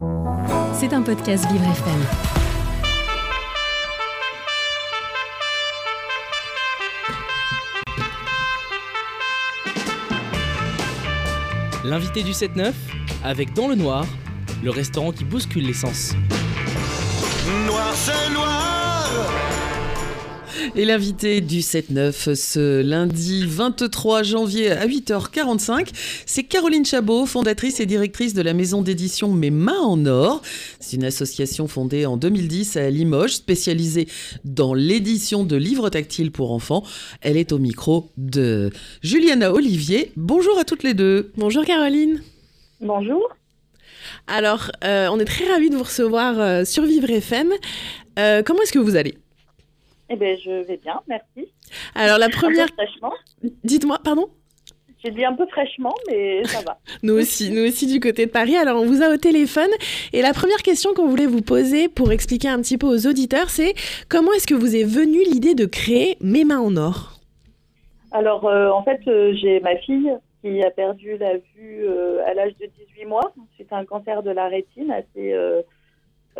C'est un podcast Vivre FM. L'invité du 7-9, avec Dans le Noir, le restaurant qui bouscule l'essence. Noir, c'est noir Et l'invité du 7-9 ce lundi 23 janvier à 8h45, c'est Caroline Chabot, fondatrice et directrice de la maison d'édition Mes Mains en Or. C'est une association fondée en 2010 à Limoges, spécialisée dans l'édition de livres tactiles pour enfants. Elle est au micro de Juliana Olivier. Bonjour à toutes les deux. Bonjour Caroline. Bonjour. Alors, euh, on est très ravis de vous recevoir euh, sur Vivre FM. Euh, comment est-ce que vous allez? Eh bien, je vais bien, merci. Alors, la première. Dites-moi, pardon? J'ai dit un peu fraîchement, mais ça va. Nous aussi, nous aussi du côté de Paris. Alors, on vous a au téléphone. Et la première question qu'on voulait vous poser pour expliquer un petit peu aux auditeurs, c'est comment est-ce que vous est venue l'idée de créer Mes mains en or? Alors, euh, en fait, euh, j'ai ma fille qui a perdu la vue euh, à l'âge de 18 mois suite à un cancer de la rétine assez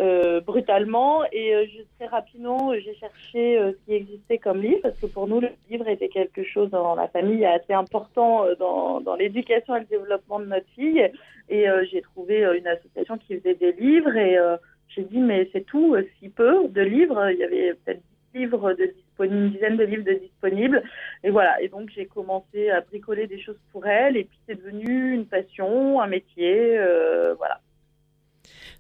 euh, brutalement. Et euh, très rapidement, j'ai cherché euh, ce qui existait comme livre, parce que pour nous, le livre était quelque chose dans la famille assez important euh, dans, l'éducation et le développement de notre fille. Et j'ai trouvé une association qui faisait des livres et j'ai dit, mais c'est tout, si peu de livres. Il y avait peut-être 10 livres de disponibles, une dizaine de livres de disponibles. Et voilà. Et donc, j'ai commencé à bricoler des choses pour elle. Et puis, c'est devenu une passion, un métier. voilà.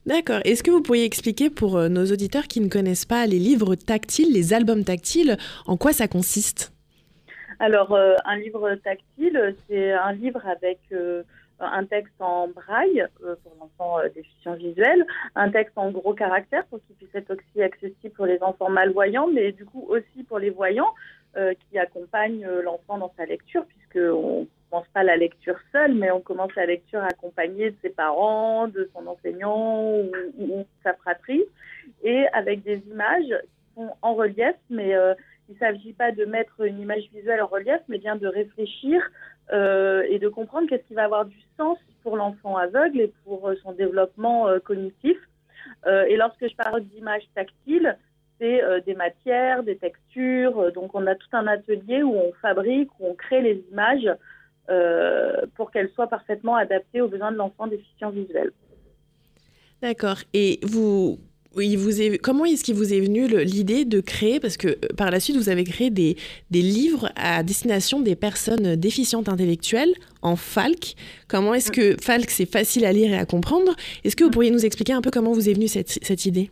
D'accord. Est-ce que vous pourriez expliquer pour euh, nos auditeurs qui ne connaissent pas les livres tactiles, les albums tactiles, en quoi ça consiste? Alors, euh, un livre tactile, c'est un livre avec euh, un texte en braille pour l'enfant déficient visuel, un texte en gros caractères pour qu'il puisse être aussi accessible pour les enfants malvoyants, mais du coup aussi pour les voyants qui accompagnent euh, l'enfant dans sa lecture, puisqu'on commence pas la lecture seule, mais on commence la lecture accompagnée de ses parents, de son enseignant ou, ou sa fratrie, et avec des images qui sont en relief, mais euh, il ne s'agit pas de mettre une image visuelle en relief, mais bien de réfléchir euh, et de comprendre qu'est-ce qui va avoir du sens pour l'enfant aveugle et pour euh, son développement euh, cognitif. Euh, et lorsque je parle d'images tactiles, c'est euh, des matières, des textures. Euh, donc on a tout un atelier où on fabrique, où on crée les images euh, pour qu'elles soient parfaitement adaptées aux besoins de l'enfant déficient visuel. D'accord. Et vous, oui, vous est- comment est-ce qu'il vous est venu l'idée de créer, parce que par la suite, vous avez créé des, des livres à destination des personnes déficientes intellectuelles en FALC. Comment est-ce que FALC, c'est facile à lire et à comprendre Est-ce que vous pourriez nous expliquer un peu comment vous est venue cette, cette idée?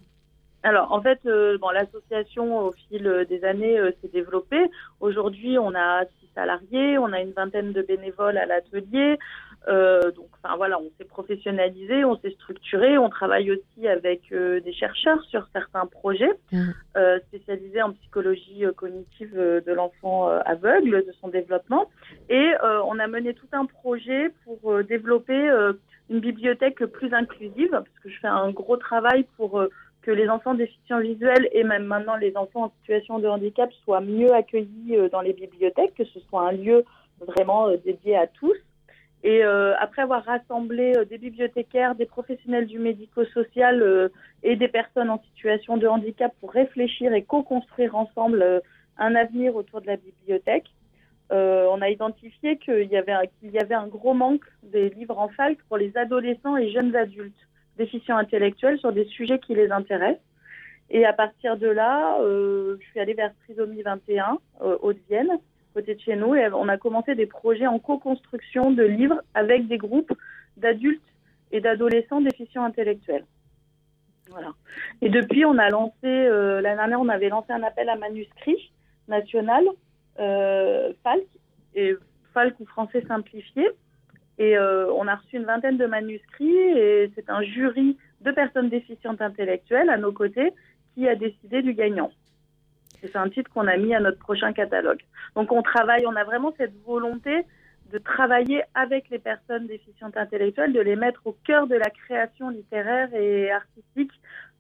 Alors, en fait, euh, bon, l'association, au fil euh, des années, euh, s'est développée. Aujourd'hui, on a six salariés, on a une vingtaine de bénévoles à l'atelier. Euh, donc, enfin voilà, on s'est professionnalisé, on s'est structuré. On travaille aussi avec euh, des chercheurs sur certains projets Mhm. euh, spécialisés en psychologie euh, cognitive euh, de l'enfant euh, aveugle, de son développement. Et euh, on a mené tout un projet pour euh, développer euh, une bibliothèque plus inclusive, parce que je fais un gros travail pour euh, que les enfants déficients visuels et même maintenant les enfants en situation de handicap soient mieux accueillis euh, dans les bibliothèques, que ce soit un lieu vraiment euh, dédié à tous. Et euh, après avoir rassemblé des bibliothécaires, des professionnels du médico-social et des personnes en situation de handicap pour réfléchir et co-construire ensemble un avenir autour de la bibliothèque, on a identifié qu'il y, avait un- gros manque des livres en FALC pour les adolescents et jeunes adultes déficients intellectuels sur des sujets qui les intéressent. Et à partir de là, euh, je suis allée vers Trisomie 21, euh, Haute-Vienne, côté de chez nous, et on a commencé des projets en co-construction de livres avec des groupes d'adultes et d'adolescents déficients intellectuels. Voilà. Et depuis, on a lancé, euh, l'année dernière, on avait lancé un appel à manuscrits national, euh, FALC, et FALC ou français simplifié. Et euh, on a reçu une vingtaine de manuscrits et c'est un jury de personnes déficientes intellectuelles à nos côtés qui a décidé du gagnant. C'est un titre qu'on a mis à notre prochain catalogue. Donc on travaille, on a vraiment cette volonté de travailler avec les personnes déficientes intellectuelles, de les mettre au cœur de la création littéraire et artistique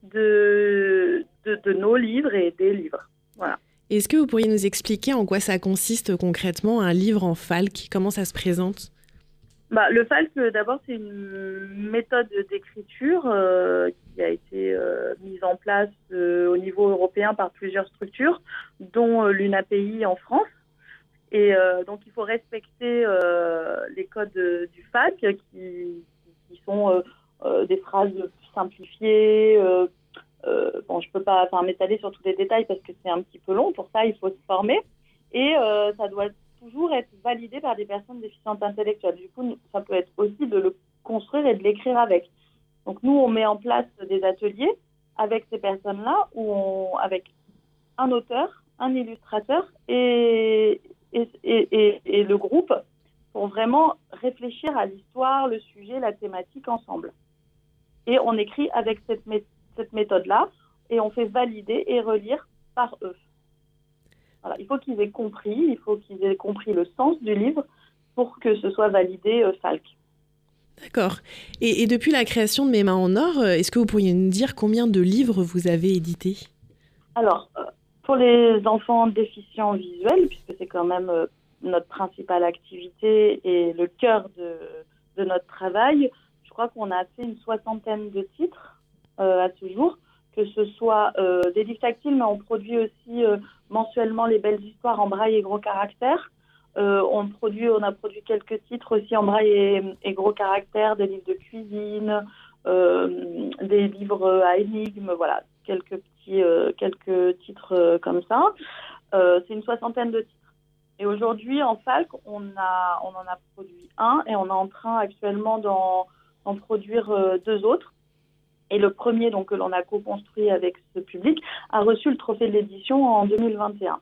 de, de, nos livres et des livres. Voilà. Est-ce que vous pourriez nous expliquer en quoi ça consiste concrètement un livre en FALC Comment ça se présente? Bah, le FALC, euh, d'abord, c'est une méthode d'écriture euh, qui a été euh, mise en place au niveau européen par plusieurs structures, dont l'UNAPI en France. Et donc, il faut respecter les codes du FALC qui, sont des phrases simplifiées. bon, je peux pas m'étaler sur tous les détails parce que c'est un petit peu long. Pour ça, il faut se former. Et ça doit toujours être validé par des personnes déficientes intellectuelles. Du coup, ça peut être aussi de le construire et de l'écrire avec. Donc nous, on met en place des ateliers avec ces personnes-là, où avec un auteur, un illustrateur et, le groupe pour vraiment réfléchir à l'histoire, le sujet, la thématique ensemble. Et on écrit avec cette méthode-là et on fait valider et relire par eux. Voilà, il faut qu'ils aient compris, il faut qu'ils aient compris le sens du livre pour que ce soit validé euh, Falk. D'accord. Et, et depuis la création de Mes mains en or, euh, est-ce que vous pourriez nous dire combien de livres vous avez édités? Alors, euh, pour les enfants déficients visuels, puisque c'est quand même euh, notre principale activité et le cœur de, de notre travail, je crois qu'on a fait une soixantaine de titres euh, à ce jour, que ce soit euh, des livres tactiles, mais on produit aussi euh, mensuellement les belles histoires en braille et gros caractères. Euh, on, produit, on a produit quelques titres aussi en braille et, et gros caractères, des livres de cuisine, des livres à énigmes, voilà, quelques petits, quelques titres comme ça. C'est une soixantaine de titres. Et aujourd'hui, en Falc, on, a, on en a produit un et on est en train actuellement d'en, produire deux autres. Et le premier, donc, que l'on a co-construit avec ce public, a reçu le trophée de l'édition en 2021.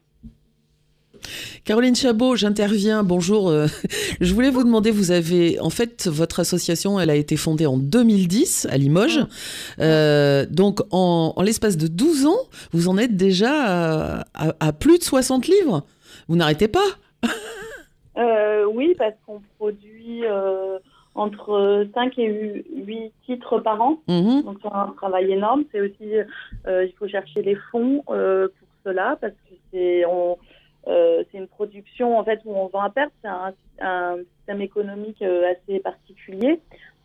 Caroline Chabot, j'interviens. Bonjour. euh, Je voulais vous demander, vous avez, en fait, votre association, elle a été fondée en 2010 à Limoges. Euh, donc, en, en l'espace de 12 ans, vous en êtes déjà à, à- à plus de 60 livres. Vous n'arrêtez pas. Euh, oui, parce qu'on produit euh, entre 5 et 8 titres par an. Mhm. Donc c'est un travail énorme. C'est aussi, euh, il faut chercher les fonds euh, pour cela parce que c'est euh, une production en fait où on vend à perte. C'est un, un système économique euh, assez particulier.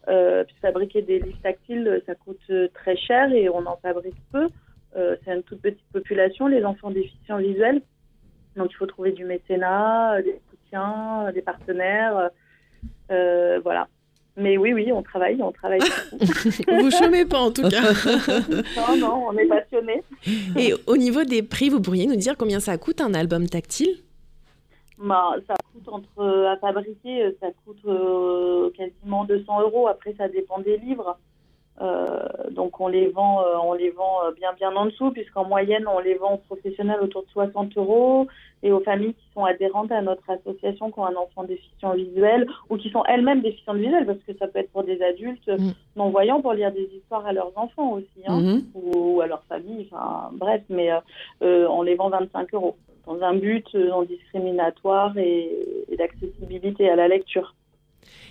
Puis fabriquer des livres tactiles, ça coûte très cher et on en fabrique peu. C'est une toute petite population, les enfants déficients visuels. Donc il faut trouver du mécénat, des soutiens, des partenaires. Euh, voilà. Mais oui, oui, on travaille, on travaille. Vous chômez pas en tout cas. Non, non, on est passionnés. Et au niveau des prix, vous pourriez nous dire combien ça coûte un album tactile? Bah, ça coûte entre à fabriquer, ça coûte euh, quasiment 200 euros. Après, ça dépend des livres. Euh, donc, on les vend, euh, on les vend euh, bien bien en dessous, puisqu'en moyenne, on les vend aux professionnels autour de 60 euros et aux familles qui sont adhérentes à notre association, qui ont un enfant déficient visuel ou qui sont elles-mêmes déficientes visuelles, parce que ça peut être pour des adultes Mm. non-voyants pour lire des histoires à leurs enfants aussi. Hein. Mhm. ou à leur famille, enfin bref, mais on les vend 25 euros dans un but non discriminatoire et, et d'accessibilité à la lecture.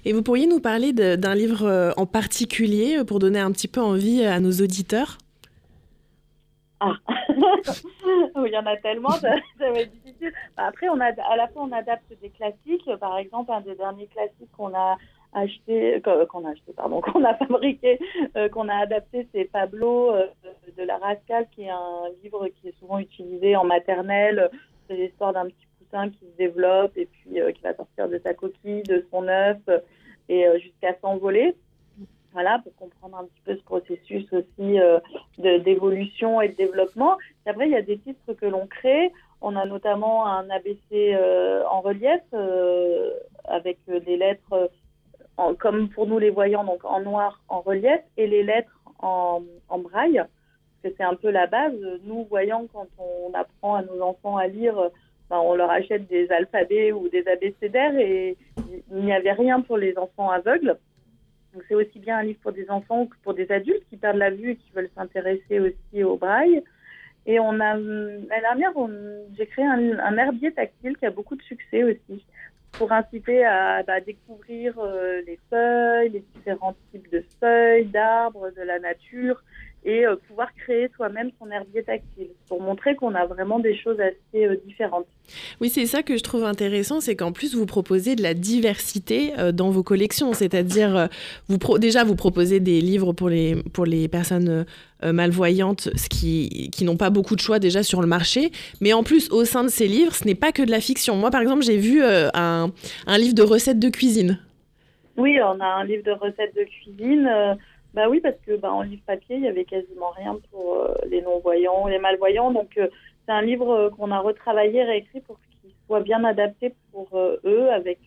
Et vous pourriez nous parler d'un livre euh, en particulier euh, pour donner un petit peu envie à nos auditeurs? Ah, il y en a tellement, ça, va être difficile. Bah, Après, on a, à la fois on adapte des classiques. Par exemple, un des derniers classiques qu'on a acheté, qu'on a acheté, fabriqué, euh, qu'on a adapté, c'est Pablo euh, de la Rascal, qui est un livre qui est souvent utilisé en maternelle. C'est l'histoire d'un petit poussin qui se développe et puis euh, qui va sortir de sa coquille, de son œuf euh, et euh, jusqu'à s'envoler. Voilà, pour comprendre un petit peu ce processus aussi d'évolution et de développement. Et après, il y a des titres que l'on crée. On a notamment un ABC en relief avec des lettres, comme pour nous les voyants, donc en noir en relief, et les lettres en, en braille, parce que c'est un peu la base. Nous, voyants, quand on apprend à nos enfants à lire, on leur achète des alphabets ou des abécédaires, et il n'y avait rien pour les enfants aveugles. Donc c'est aussi bien un livre pour des enfants que pour des adultes qui perdent la vue et qui veulent s'intéresser aussi au braille. Et on a l'année dernière, j'ai créé un, un herbier tactile qui a beaucoup de succès aussi pour inciter à bah, découvrir euh, les feuilles, les différents types de feuilles, d'arbres, de la nature. et euh, pouvoir créer soi-même son herbier tactile pour montrer qu'on a vraiment des choses assez euh, différentes. Oui, c'est ça que je trouve intéressant, c'est qu'en plus vous proposez de la diversité euh, dans vos collections, c'est-à-dire vous déjà vous proposez des livres pour les pour les personnes malvoyantes, ce qui qui n'ont pas beaucoup de choix déjà sur le marché, mais en plus au sein de ces livres, ce n'est pas que de la fiction. Moi par exemple, j'ai vu un, un livre de recettes de cuisine. Oui, on a un livre de recettes de cuisine. Bah oui, parce que bah, en livre papier, il y avait quasiment rien pour euh, les non-voyants, les malvoyants. Donc euh, c'est un livre euh, qu'on a retravaillé, réécrit pour qu'il soit bien adapté pour eux, avec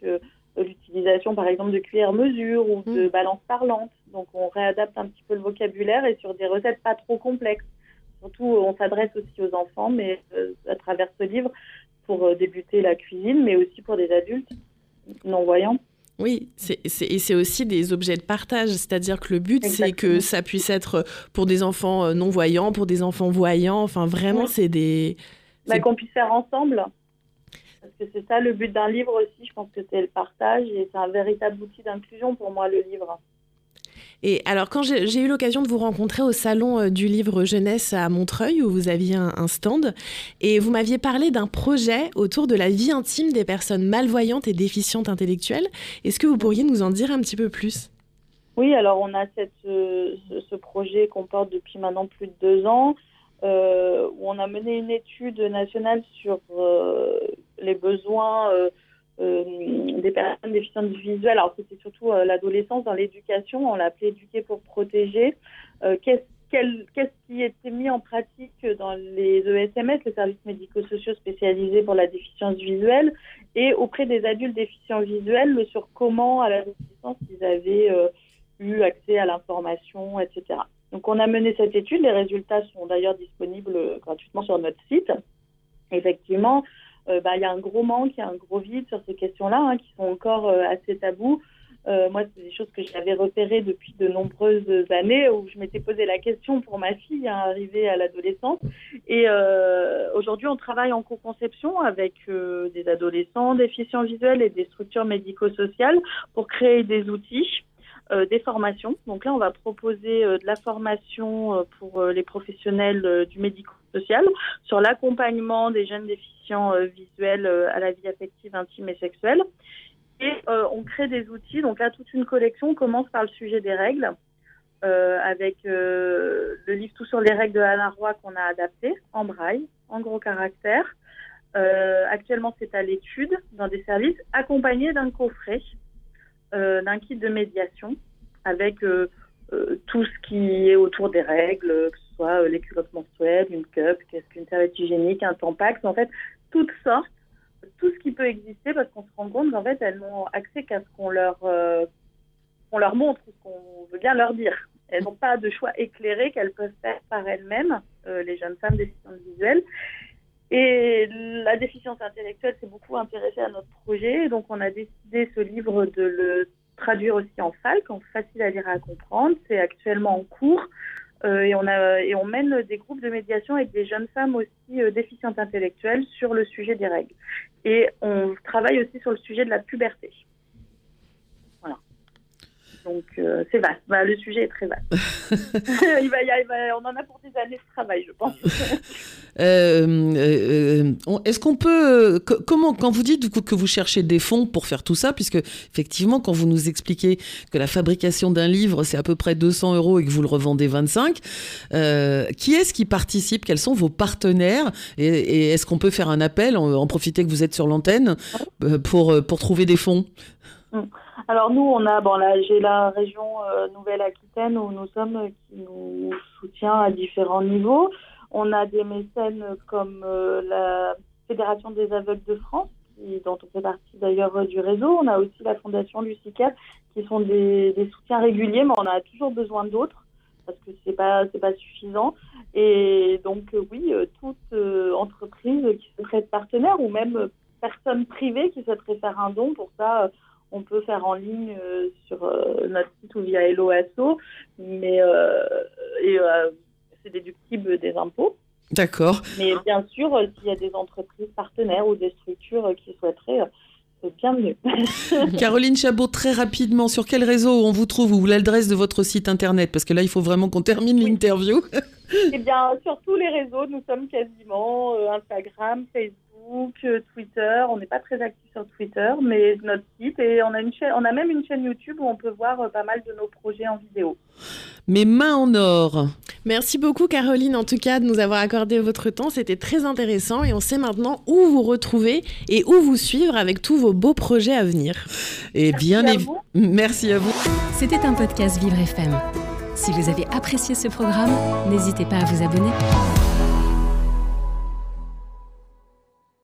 l'utilisation par exemple de cuillères mesure ou de mmh. balances parlantes. Donc on réadapte un petit peu le vocabulaire et sur des recettes pas trop complexes. Surtout, on s'adresse aussi aux enfants, mais à travers ce livre, pour débuter la cuisine, mais aussi pour des adultes non-voyants. Oui, et c'est aussi des objets de partage, c'est-à-dire que le but, c'est que ça puisse être pour des enfants euh, non-voyants, pour des enfants voyants, enfin vraiment, c'est des... Bah, qu'on puisse faire ensemble, parce que c'est ça le but d'un livre aussi, je pense que c'est le partage, et c'est un véritable outil d'inclusion pour moi, le livre. Et alors, quand j'ai eu l'occasion de vous rencontrer au salon euh, du livre jeunesse à Montreuil, où vous aviez un, stand, et vous m'aviez parlé d'un projet autour de la vie intime des personnes malvoyantes et déficientes intellectuelles. Est-ce que vous pourriez nous en dire un petit peu plus? Oui, alors on a euh, ce projet qu'on porte depuis maintenant plus de deux ans. Euh, où on a mené une étude nationale sur les besoins euh, des personnes déficientes visuelles. Alors c'était surtout euh, l'adolescence dans l'éducation, on l'appelait éduquer pour protéger. Euh, qu'est-ce qui était mis en pratique dans les ESMS, les services médico-sociaux spécialisés pour la déficience visuelle, et auprès des adultes déficients visuels sur comment à l'adolescence ils avaient eu accès à l'information, etc. Donc on a mené cette étude, les résultats sont d'ailleurs disponibles gratuitement sur notre site. Effectivement, euh, bah, il y a un gros manque, il y a un gros vide sur ces questions-là hein, qui sont encore euh, assez tabous. Euh, moi, c'est des choses que j'avais repérées depuis de nombreuses années où je m'étais posé la question pour ma fille hein, arrivée à l'adolescence. Et euh, aujourd'hui, on travaille en co-conception avec euh, des adolescents déficients visuels et des structures médico-sociales pour créer des outils des formations. Donc là, on va proposer euh, de la formation euh, pour les professionnels du médico-social sur l'accompagnement des jeunes déficients visuels à la vie affective, intime et sexuelle. Et on crée des outils. Donc là, toute une collection. On commence par le sujet des règles. avec le livre Tout sur les règles de Anna Roy qu'on a adapté en braille, en gros caractère. actuellement, c'est à l'étude dans des services, accompagné d'un coffret euh, d'un kit de médiation avec euh, euh, tout ce qui est autour des règles, que ce soit les culottes menstruelles, une cup, qu'est-ce qu'une serviette hygiénique, un tampax, en fait, toutes sortes, tout ce qui peut exister parce qu'on se rend compte qu'en fait, elles n'ont accès qu'à ce qu'on leur, leur montre, ce qu'on veut bien leur dire. Elles n'ont pas de choix éclairé qu'elles peuvent faire par elles-mêmes, les jeunes femmes déficientes visuelles. Et la déficience intellectuelle s'est beaucoup intéressée à notre projet. Donc, on a décidé ce livre de le traduire aussi en FALC, en facile à lire et à comprendre. C'est actuellement en cours. Euh, et, on a, et on mène des groupes de médiation avec des jeunes femmes aussi euh, déficientes intellectuelles sur le sujet des règles. Et on travaille aussi sur le sujet de la puberté. Donc euh, c'est vaste. Bah, le sujet est très vaste. il va, il va, on en a pour des années de travail, je pense. Euh, euh, est-ce qu'on peut, comment, quand vous dites que vous cherchez des fonds pour faire tout ça, puisque effectivement, quand vous nous expliquez que la fabrication d'un livre c'est à peu près 200 euros et que vous le revendez 25, qui est-ce qui participe? Quels sont vos partenaires? Et, est-ce qu'on peut faire un appel, en, en, profiter que vous êtes sur l'antenne, pour pour trouver des fonds? Alors nous, on a, bon là, j'ai la région euh, Nouvelle-Aquitaine où nous sommes, qui nous soutient à différents niveaux. On a des mécènes comme euh, la Fédération des aveugles de France, dont on fait partie d'ailleurs euh, du réseau. On a aussi la Fondation Lucicat, qui sont des, soutiens réguliers, mais on a toujours besoin d'autres parce que c'est pas c'est pas suffisant. Et donc oui, toute entreprise qui souhaiterait être partenaire ou même personne privée qui souhaiterait faire un don pour ça on peut faire en ligne euh, sur euh, notre site ou via Hello mais euh, et c'est déductible des impôts. D'accord. Mais bien sûr, s'il y a des entreprises partenaires ou des structures qui souhaiteraient, c'est bien mieux. Caroline Chabot, très rapidement, sur quel réseau on vous trouve ou l'adresse de votre site internet? Parce que là, il faut vraiment qu'on termine l'interview. Eh bien, sur tous les réseaux, nous sommes quasiment Instagram, Facebook, euh, Twitter. On n'est pas très actifs sur Twitter, mais notre site et on a une chaîne, on a même une chaîne YouTube où on peut voir euh, pas mal de nos projets en vidéo. Mes mains en or. Merci beaucoup Caroline en tout cas de nous avoir accordé votre temps, c'était très intéressant et on sait maintenant où vous retrouver et où vous suivre avec tous vos beaux projets à venir. Et bien à vous. Merci à vous. C'était un podcast Vivre FM. Si vous avez apprécié ce programme, n'hésitez pas à vous abonner.